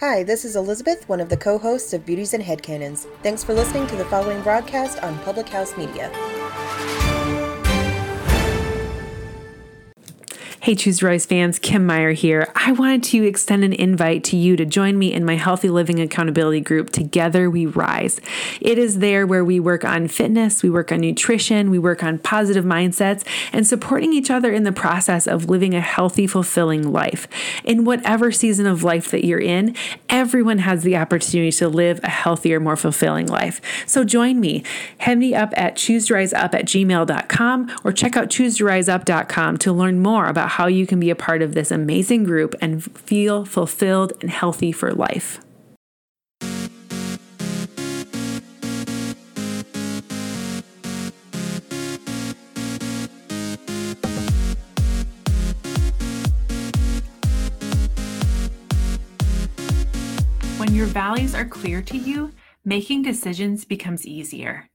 Hi, this is Elizabeth, one of the co hosts of Beauties and Headcanons. Thanks for listening to the following broadcast on Public House Media. Hey, Choose to Rise fans, Kim Meyer here. I wanted to extend an invite to you to join me in my Healthy Living Accountability Group, Together We Rise. It is there where we work on fitness, we work on nutrition, we work on positive mindsets, and supporting each other in the process of living a healthy, fulfilling life. In whatever season of life that you're in, everyone has the opportunity to live a healthier, more fulfilling life. So join me. Head me up at chooseriseup at gmail.com or check out chooseriseup.com to learn more about how you can be a part of this amazing group and feel fulfilled and healthy for life. When your values are clear to you, making decisions becomes easier.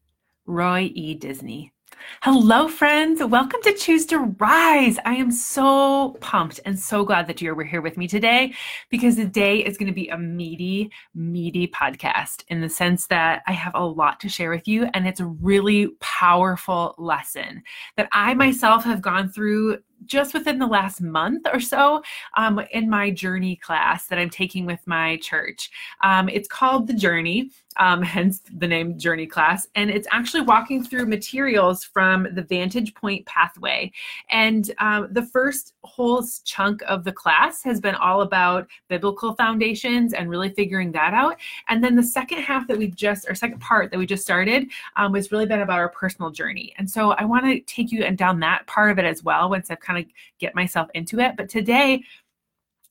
Roy E. Disney. Hello, friends. Welcome to Choose to Rise. I am so pumped and so glad that you're here with me today because today is going to be a meaty, meaty podcast in the sense that I have a lot to share with you. And it's a really powerful lesson that I myself have gone through just within the last month or so um, in my journey class that I'm taking with my church. Um, it's called The Journey, um, hence the name Journey Class. And it's actually walking through materials from the Vantage Point Pathway. And um, the first whole chunk of the class has been all about biblical foundations and really figuring that out. And then the second half that we just, or second part that we just started, um, was really been about our personal journey. And so I want to take you and down that part of it as well once I've kind of get myself into it. But today,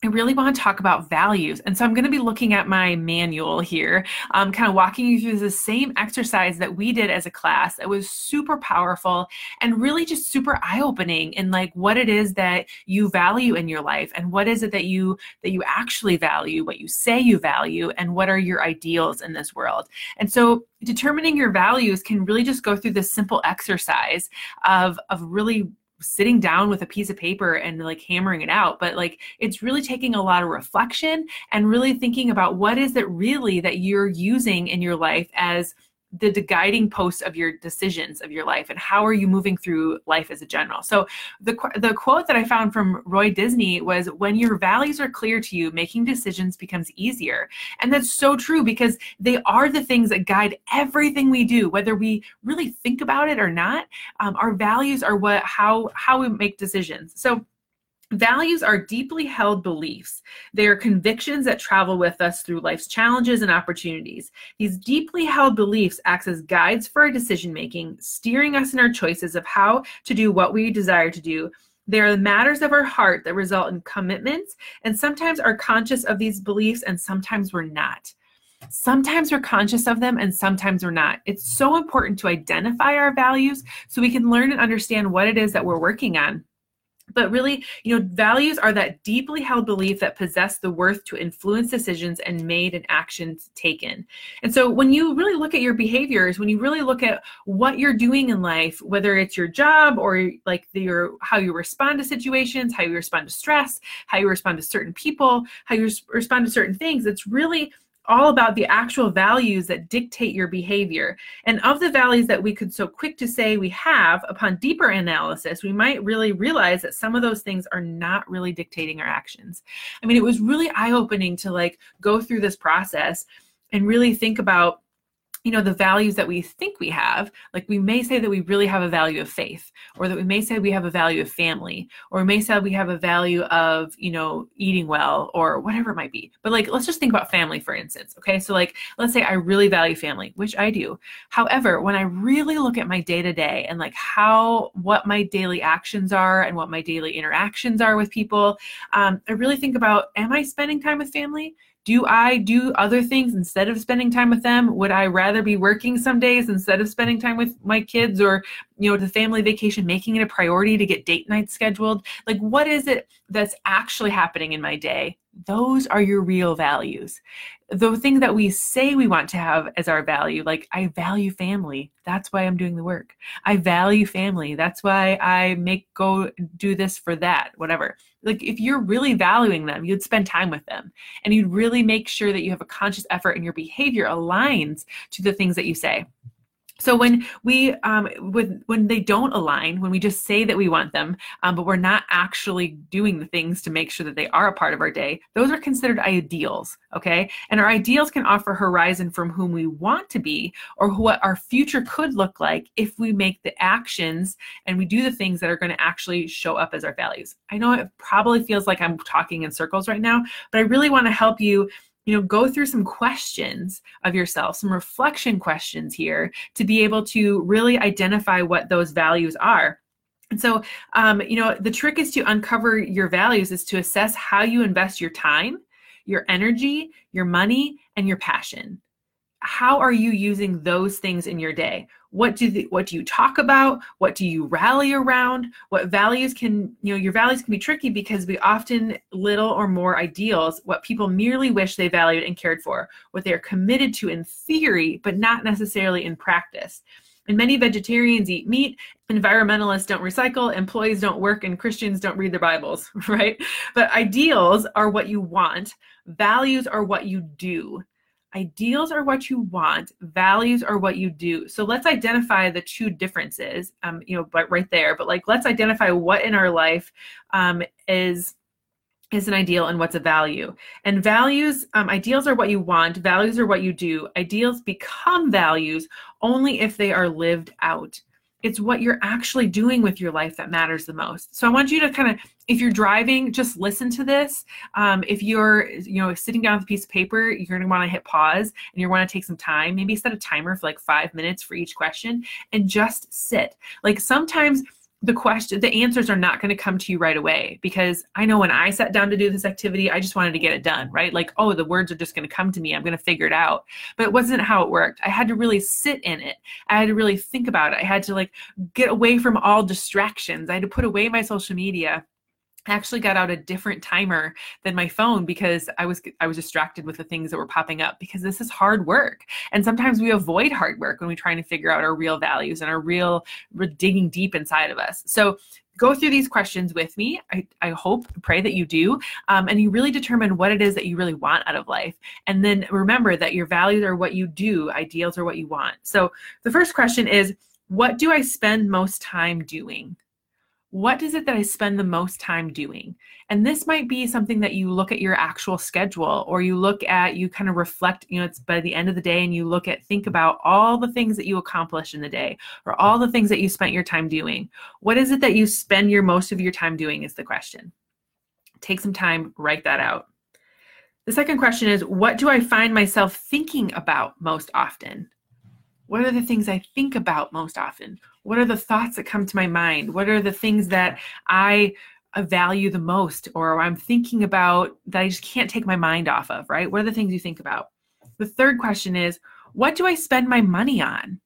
I really want to talk about values. And so I'm going to be looking at my manual here, um, kind of walking you through the same exercise that we did as a class. It was super powerful and really just super eye-opening in like what it is that you value in your life and what is it that you that you actually value, what you say you value, and what are your ideals in this world. And so determining your values can really just go through this simple exercise of of really sitting down with a piece of paper and like hammering it out but like it's really taking a lot of reflection and really thinking about what is it really that you're using in your life as the, the guiding posts of your decisions of your life and how are you moving through life as a general. So the the quote that i found from roy disney was when your values are clear to you making decisions becomes easier. And that's so true because they are the things that guide everything we do whether we really think about it or not. Um, our values are what how how we make decisions. So Values are deeply held beliefs. They are convictions that travel with us through life's challenges and opportunities. These deeply held beliefs act as guides for our decision making, steering us in our choices of how to do what we desire to do. They are the matters of our heart that result in commitments, and sometimes are conscious of these beliefs, and sometimes we're not. Sometimes we're conscious of them and sometimes we're not. It's so important to identify our values so we can learn and understand what it is that we're working on but really you know values are that deeply held belief that possess the worth to influence decisions and made and actions taken. And so when you really look at your behaviors when you really look at what you're doing in life whether it's your job or like the, your how you respond to situations how you respond to stress how you respond to certain people how you respond to certain things it's really all about the actual values that dictate your behavior. And of the values that we could so quick to say we have, upon deeper analysis, we might really realize that some of those things are not really dictating our actions. I mean, it was really eye opening to like go through this process and really think about you know the values that we think we have like we may say that we really have a value of faith or that we may say we have a value of family or we may say we have a value of you know eating well or whatever it might be. But like let's just think about family for instance okay? So like let's say i really value family which i do. However when i really look at my day to day and like how what my daily actions are and what my daily interactions are with people um, i really think about am i spending time with family do I do other things instead of spending time with them? Would I rather be working some days instead of spending time with my kids or, you know, the family vacation, making it a priority to get date nights scheduled? Like, what is it that's actually happening in my day? Those are your real values. The thing that we say we want to have as our value, like, I value family. That's why I'm doing the work. I value family. That's why I make go do this for that, whatever like if you're really valuing them you'd spend time with them and you'd really make sure that you have a conscious effort and your behavior aligns to the things that you say so when we um, with when they don't align when we just say that we want them um, but we're not actually doing the things to make sure that they are a part of our day those are considered ideals okay? And our ideals can offer horizon from whom we want to be or what our future could look like if we make the actions and we do the things that are going to actually show up as our values. I know it probably feels like i'm talking in circles right now but i really want to help you you know go through some questions of yourself some reflection questions here to be able to really identify what those values are. And so um, you know the trick is to uncover your values is to assess how you invest your time your energy your money and your passion. How are you using those things in your day what do the, what do you talk about? What do you rally around? What values can you know your values can be tricky because we often little or more ideals what people merely wish they valued and cared for what they're committed to in theory but not necessarily in practice. And many vegetarians eat meat environmentalists don't recycle employees don't work and christians don't read their bibles right? But ideals are what you want values are what you do ideals are what you want values are what you do. So let's identify the two differences um, you know but right there but like let's identify what in our life um, is is an ideal and what's a value. And values um, ideals are what you want values are what you do. Ideals become values only if they are lived out it's what you're actually doing with your life that matters the most. So i want you to kind of if you're driving just listen to this. Um, if you're you know sitting down with a piece of paper you're going to want to hit pause and you want to take some time maybe set a timer for like five minutes for each question and just sit. Like sometimes the question the answers are not going to come to you right away because i know when i sat down to do this activity i just wanted to get it done right? Like oh the words are just going to come to me. I'm going to figure it out. But it wasn't how it worked. I had to really sit in it. I had to really think about it. I had to like get away from all distractions. I had to put away my social media Actually got out a different timer than my phone because I was I was distracted with the things that were popping up because this is hard work. And sometimes we avoid hard work when we're trying to figure out our real values and our real we're digging deep inside of us. So go through these questions with me. I, I hope, pray that you do. Um, and you really determine what it is that you really want out of life. And then remember that your values are what you do, ideals are what you want. So the first question is, what do I spend most time doing? What is it that I spend the most time doing? And this might be something that you look at your actual schedule or you look at, you kind of reflect, you know, it's by the end of the day and you look at, think about all the things that you accomplished in the day or all the things that you spent your time doing. What is it that you spend your most of your time doing is the question. Take some time, write that out. The second question is, what do I find myself thinking about most often? What are the things I think about most often? What are the thoughts that come to my mind? What are the things that I value the most or I'm thinking about that I just can't take my mind off of, right? What are the things you think about? The third question is, what do I spend my money on?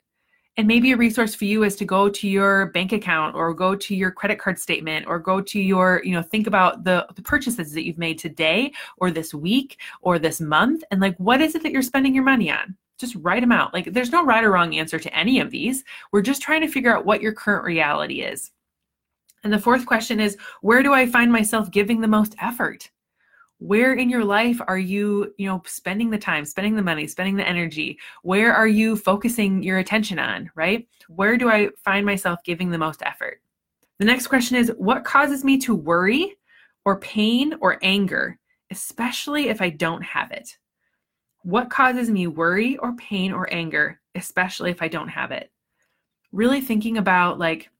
And maybe a resource for you is to go to your bank account or go to your credit card statement or go to your, you know, think about the, the purchases that you've made today or this week or this month. And like, what is it that you're spending your money on? Just write them out. Like there's no right or wrong answer to any of these. We're just trying to figure out what your current reality is. And the fourth question is where do I find myself giving the most effort? Where in your life are you, you know, spending the time, spending the money, spending the energy? Where are you focusing your attention on, right? Where do I find myself giving the most effort? The next question is what causes me to worry or pain or anger, especially if I don't have it? What causes me worry or pain or anger, especially if I don't have it? Really thinking about like,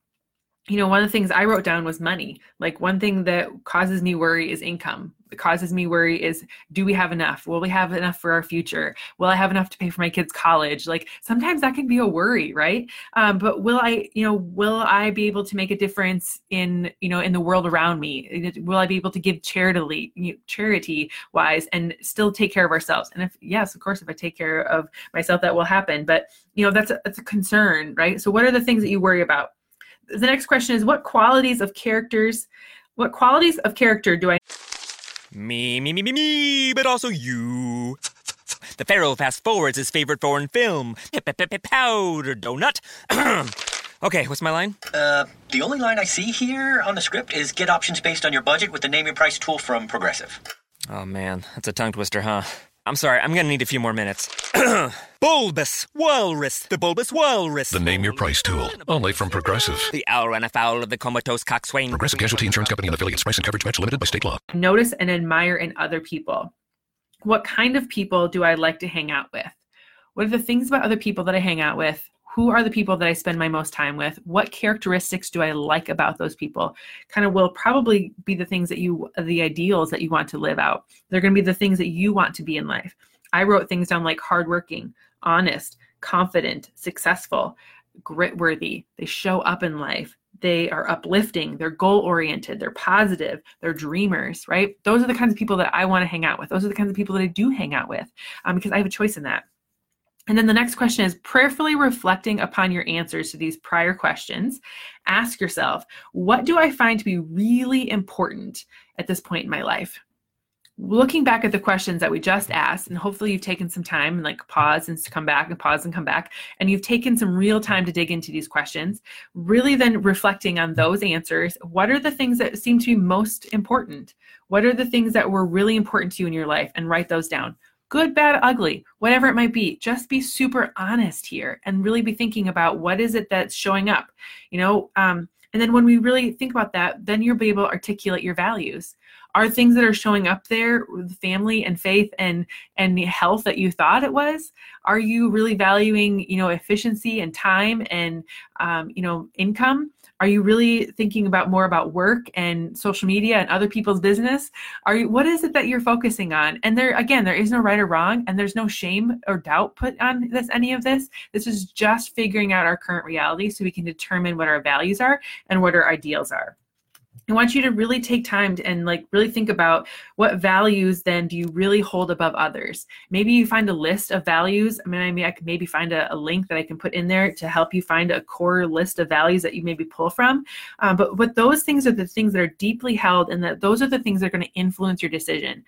you know, one of the things I wrote down was money. Like one thing that causes me worry is income. It causes me worry is do we have enough? Will we have enough for our future? Will I have enough to pay for my kids' college? Like sometimes that can be a worry, right? Um, but will I, you know, will I be able to make a difference in, you know, in the world around me? Will I be able to give charity, you know, charity wise, and still take care of ourselves? And if yes, of course, if I take care of myself, that will happen. But you know, that's a, that's a concern, right? So, what are the things that you worry about? The next question is what qualities of characters what qualities of character do I me, me, me, me, me, but also you. The Pharaoh fast forwards his favorite foreign film, Powder Donut. okay, what's my line? Uh, the only line I see here on the script is get options based on your budget with the name your price tool from Progressive. Oh man, that's a tongue twister, huh? I'm sorry, I'm gonna need a few more minutes. bulbous Walrus, the Bulbous Walrus. The name your price tool, only from Progressive. The owl ran afoul of the comatose coxswain. Progressive Casualty Insurance Company and affiliates. Price and coverage match limited by state law. Notice and admire in other people. What kind of people do I like to hang out with? What are the things about other people that I hang out with who are the people that I spend my most time with? What characteristics do I like about those people? Kind of will probably be the things that you, the ideals that you want to live out. They're going to be the things that you want to be in life. I wrote things down like hardworking, honest, confident, successful, grit worthy. They show up in life. They are uplifting, they're goal oriented, they're positive, they're dreamers, right? Those are the kinds of people that I want to hang out with. Those are the kinds of people that I do hang out with um, because I have a choice in that. And then the next question is prayerfully reflecting upon your answers to these prior questions. Ask yourself, what do I find to be really important at this point in my life? Looking back at the questions that we just asked, and hopefully you've taken some time and like pause and come back and pause and come back, and you've taken some real time to dig into these questions, really then reflecting on those answers. What are the things that seem to be most important? What are the things that were really important to you in your life? And write those down good, bad, ugly, whatever it might be. Just be super honest here and really be thinking about what is it that's showing up, you know. Um, and then when we really think about that, then you'll be able to articulate your values. Are things that are showing up there with family and faith and and health that you thought it was? Are you really valuing, you know, efficiency and time and um, you know income? Are you really thinking about more about work and social media and other people's business? Are you what is it that you're focusing on? And there again, there is no right or wrong and there's no shame or doubt put on this any of this. This is just figuring out our current reality so we can determine what our values are and what our ideals are. I want you to really take time to, and like really think about what values then do you really hold above others. Maybe you find a list of values. I mean, I mean, I could maybe find a, a link that I can put in there to help you find a core list of values that you maybe pull from. Um, but but those things are the things that are deeply held, and that those are the things that are going to influence your decision.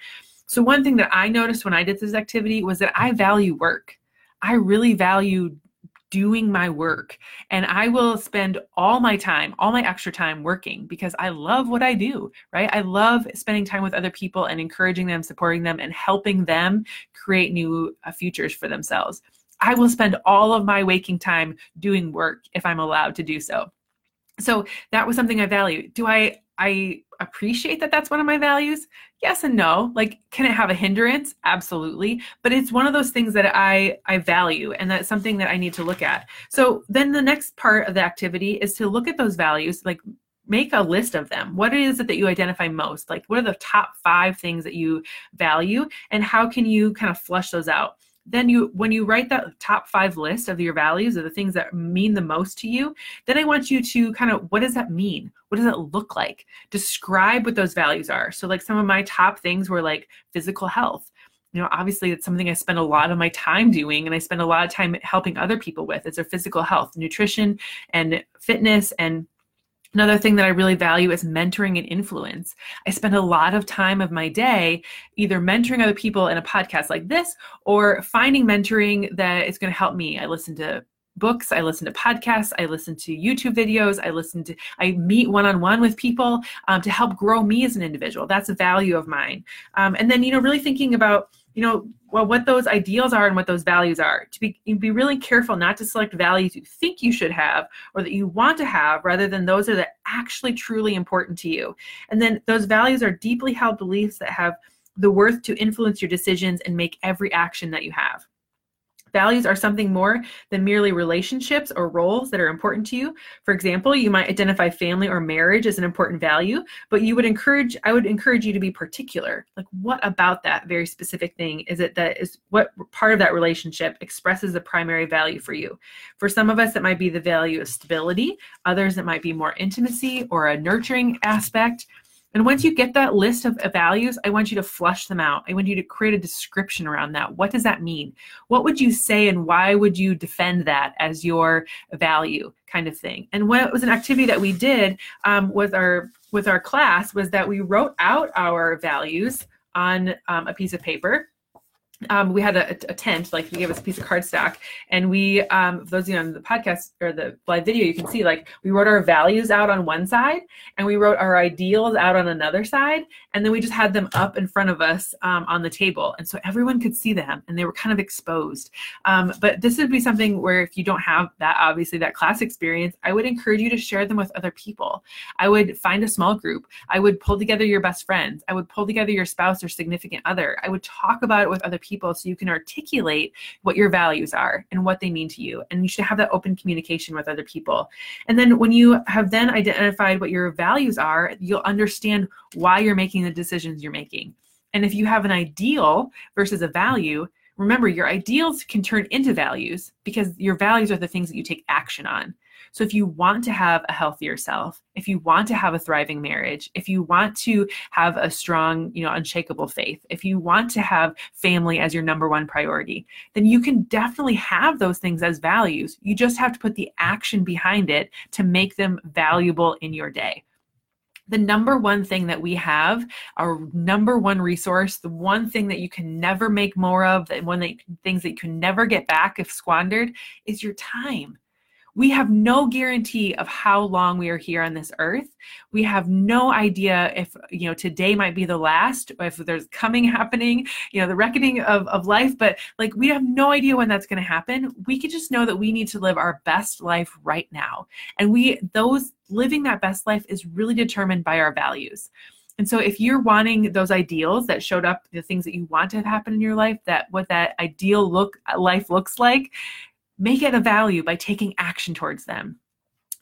So one thing that I noticed when I did this activity was that I value work. I really value doing my work. And I will spend all my time, all my extra time working because I love what I do, right? I love spending time with other people and encouraging them, supporting them, and helping them create new uh, futures for themselves. I will spend all of my waking time doing work if I'm allowed to do so. So that was something I value. Do I I appreciate that that's one of my values? Yes and no. Like, can it have a hindrance? Absolutely. But it's one of those things that I I value, and that's something that I need to look at. So then the next part of the activity is to look at those values, like make a list of them. What is it that you identify most? Like, what are the top five things that you value, and how can you kind of flush those out? Then you when you write that top five list of your values or the things that mean the most to you then i want you to kind of what does that mean? What does it look like? Describe what those values are. So like some of my top things were like physical health. You know obviously it's something i spend a lot of my time doing and i spend a lot of time helping other people with it's their physical health nutrition and fitness and Another thing that I really value is mentoring and influence. I spend a lot of time of my day either mentoring other people in a podcast like this or finding mentoring that is going to help me. I listen to books i listen to podcasts i listen to youtube videos i listen to i meet one-on-one with people um, to help grow me as an individual that's a value of mine um, and then you know really thinking about you know well what those ideals are and what those values are. To be be really careful not to select values you think you should have or that you want to have rather than those that are actually truly important to you. And then those values are deeply held beliefs that have the worth to influence your decisions and make every action that you have Values are something more than merely relationships or roles that are important to you. For example, you might identify family or marriage as an important value, but you would encourage I would encourage you to be particular. Like what about that very specific thing is it that is what part of that relationship expresses the primary value for you? For some of us it might be the value of stability, others it might be more intimacy or a nurturing aspect. And once you get that list of values, I want you to flush them out. I want you to create a description around that. What does that mean? What would you say and why would you defend that as your value kind of thing? And what was an activity that we did um, with our with our class was that we wrote out our values on um, a piece of paper um, we had a, a, tent, like he gave us a piece of cardstock, and we, um, those of you on the podcast or the live video, you can see like we wrote our values out on one side, and we wrote our ideals out on another side, and then we just had them up in front of us um, on the table, and so everyone could see them, and they were kind of exposed. Um, but this would be something where if you don't have that, obviously that class experience, I would encourage you to share them with other people. I would find a small group. I would pull together your best friends. I would pull together your spouse or significant other. I would talk about it with other people people so you can articulate what your values are and what they mean to you. And you should have that open communication with other people. And then when you have then identified what your values are, you'll understand why you're making the decisions you're making. And if you have an ideal versus a value, remember your ideals can turn into values because your values are the things that you take action on. So if you want to have a healthier self, if you want to have a thriving marriage, if you want to have a strong, you know, unshakable faith, if you want to have family as your number one priority, then you can definitely have those things as values. You just have to put the action behind it to make them valuable in your day the number one thing that we have, our number one resource, the one thing that you can never make more of, the one that things that you can never get back if squandered, is your time. We have no guarantee of how long we are here on this earth. We have no idea if, you know, today might be the last, if there's coming happening, you know, the reckoning of, of life, but like we have no idea when that's going to happen. We can just know that we need to live our best life right now. And we, those living that best life is really determined by our values. And so if you're wanting those ideals that showed up, the things that you want to have happen in your life, that what that ideal look life looks like, make it a value by taking action towards them.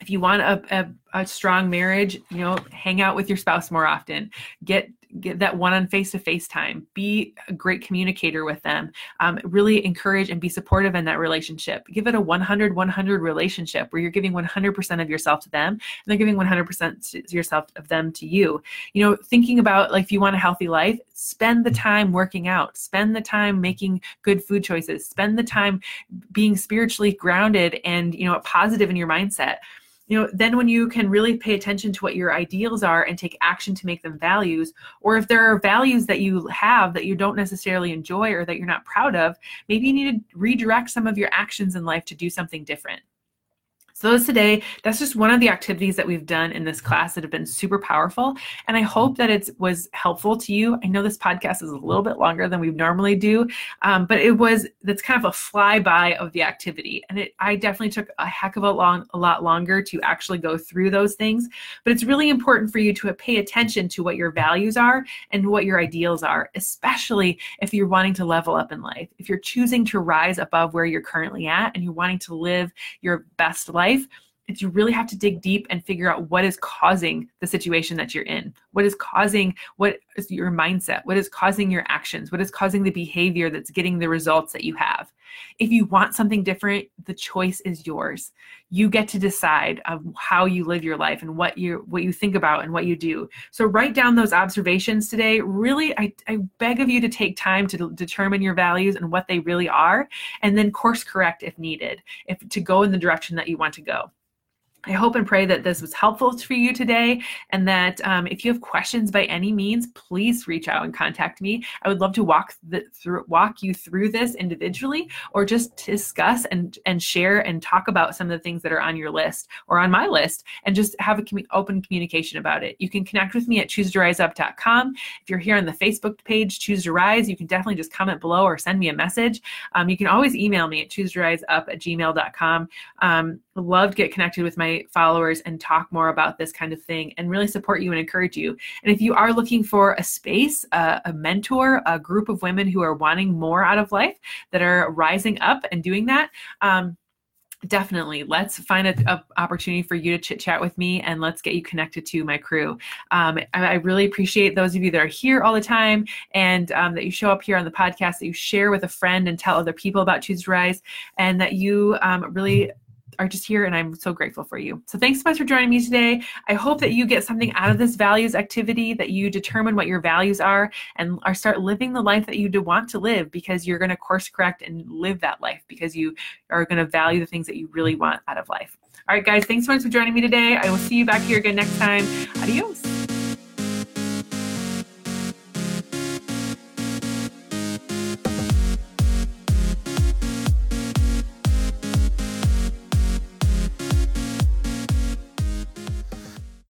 If you want a, a, a, strong marriage you know hang out with your spouse more often. Get get that one on face to face time be a great communicator with them um, really encourage and be supportive in that relationship. Give it a 100 100 relationship where you're giving 100% of yourself to them and they're giving 100% to yourself of them to you. You know thinking about like if you want a healthy life spend the time working out spend the time making good food choices spend the time being spiritually grounded and you know positive in your mindset you know then when you can really pay attention to what your ideals are and take action to make them values or if there are values that you have that you don't necessarily enjoy or that you're not proud of maybe you need to redirect some of your actions in life to do something different so those today, that's just one of the activities that we've done in this class that have been super powerful. And I hope that it was helpful to you. I know this podcast is a little bit longer than we normally do, um, but it was that's kind of a flyby of the activity. And it I definitely took a heck of a long a lot longer to actually go through those things. But it's really important for you to pay attention to what your values are and what your ideals are, especially if you're wanting to level up in life. If you're choosing to rise above where you're currently at and you're wanting to live your best life life is you really have to dig deep and figure out what is causing the situation that you're in. What is causing what is your mindset? What is causing your actions? What is causing the behavior that's getting the results that you have? If you want something different, the choice is yours. You get to decide of how you live your life and what you what you think about and what you do. So write down those observations today. Really, I, I beg of you to take time to determine your values and what they really are, and then course correct if needed, if to go in the direction that you want to go. I hope and pray that this was helpful for you today, and that um, if you have questions by any means, please reach out and contact me. I would love to walk the, through walk you through this individually, or just discuss and and share and talk about some of the things that are on your list or on my list, and just have a open communication about it. You can connect with me at choosetoriseup.com. If you're here on the Facebook page, Choose to Rise, you can definitely just comment below or send me a message. Um, you can always email me at choosetoriseup at gmail.com. Um, love to get connected with my followers and talk more about this kind of thing and really support you and encourage you. And if you are looking for a space, a, a mentor, a group of women who are wanting more out of life that are rising up and doing that, um, definitely let's find an opportunity for you to chit chat with me and let's get you connected to my crew um, I, I, really appreciate those of you that are here all the time and um, that you show up here on the podcast that you share with a friend and tell other people about choose to rise and that you um, really are just here and I'm so grateful for you. So thanks so much for joining me today. I hope that you get something out of this values activity, that you determine what your values are and are start living the life that you do want to live because you're going to course correct and live that life because you are going to value the things that you really want out of life. All right, guys, thanks so much for joining me today. I will see you back here again next time. Adios.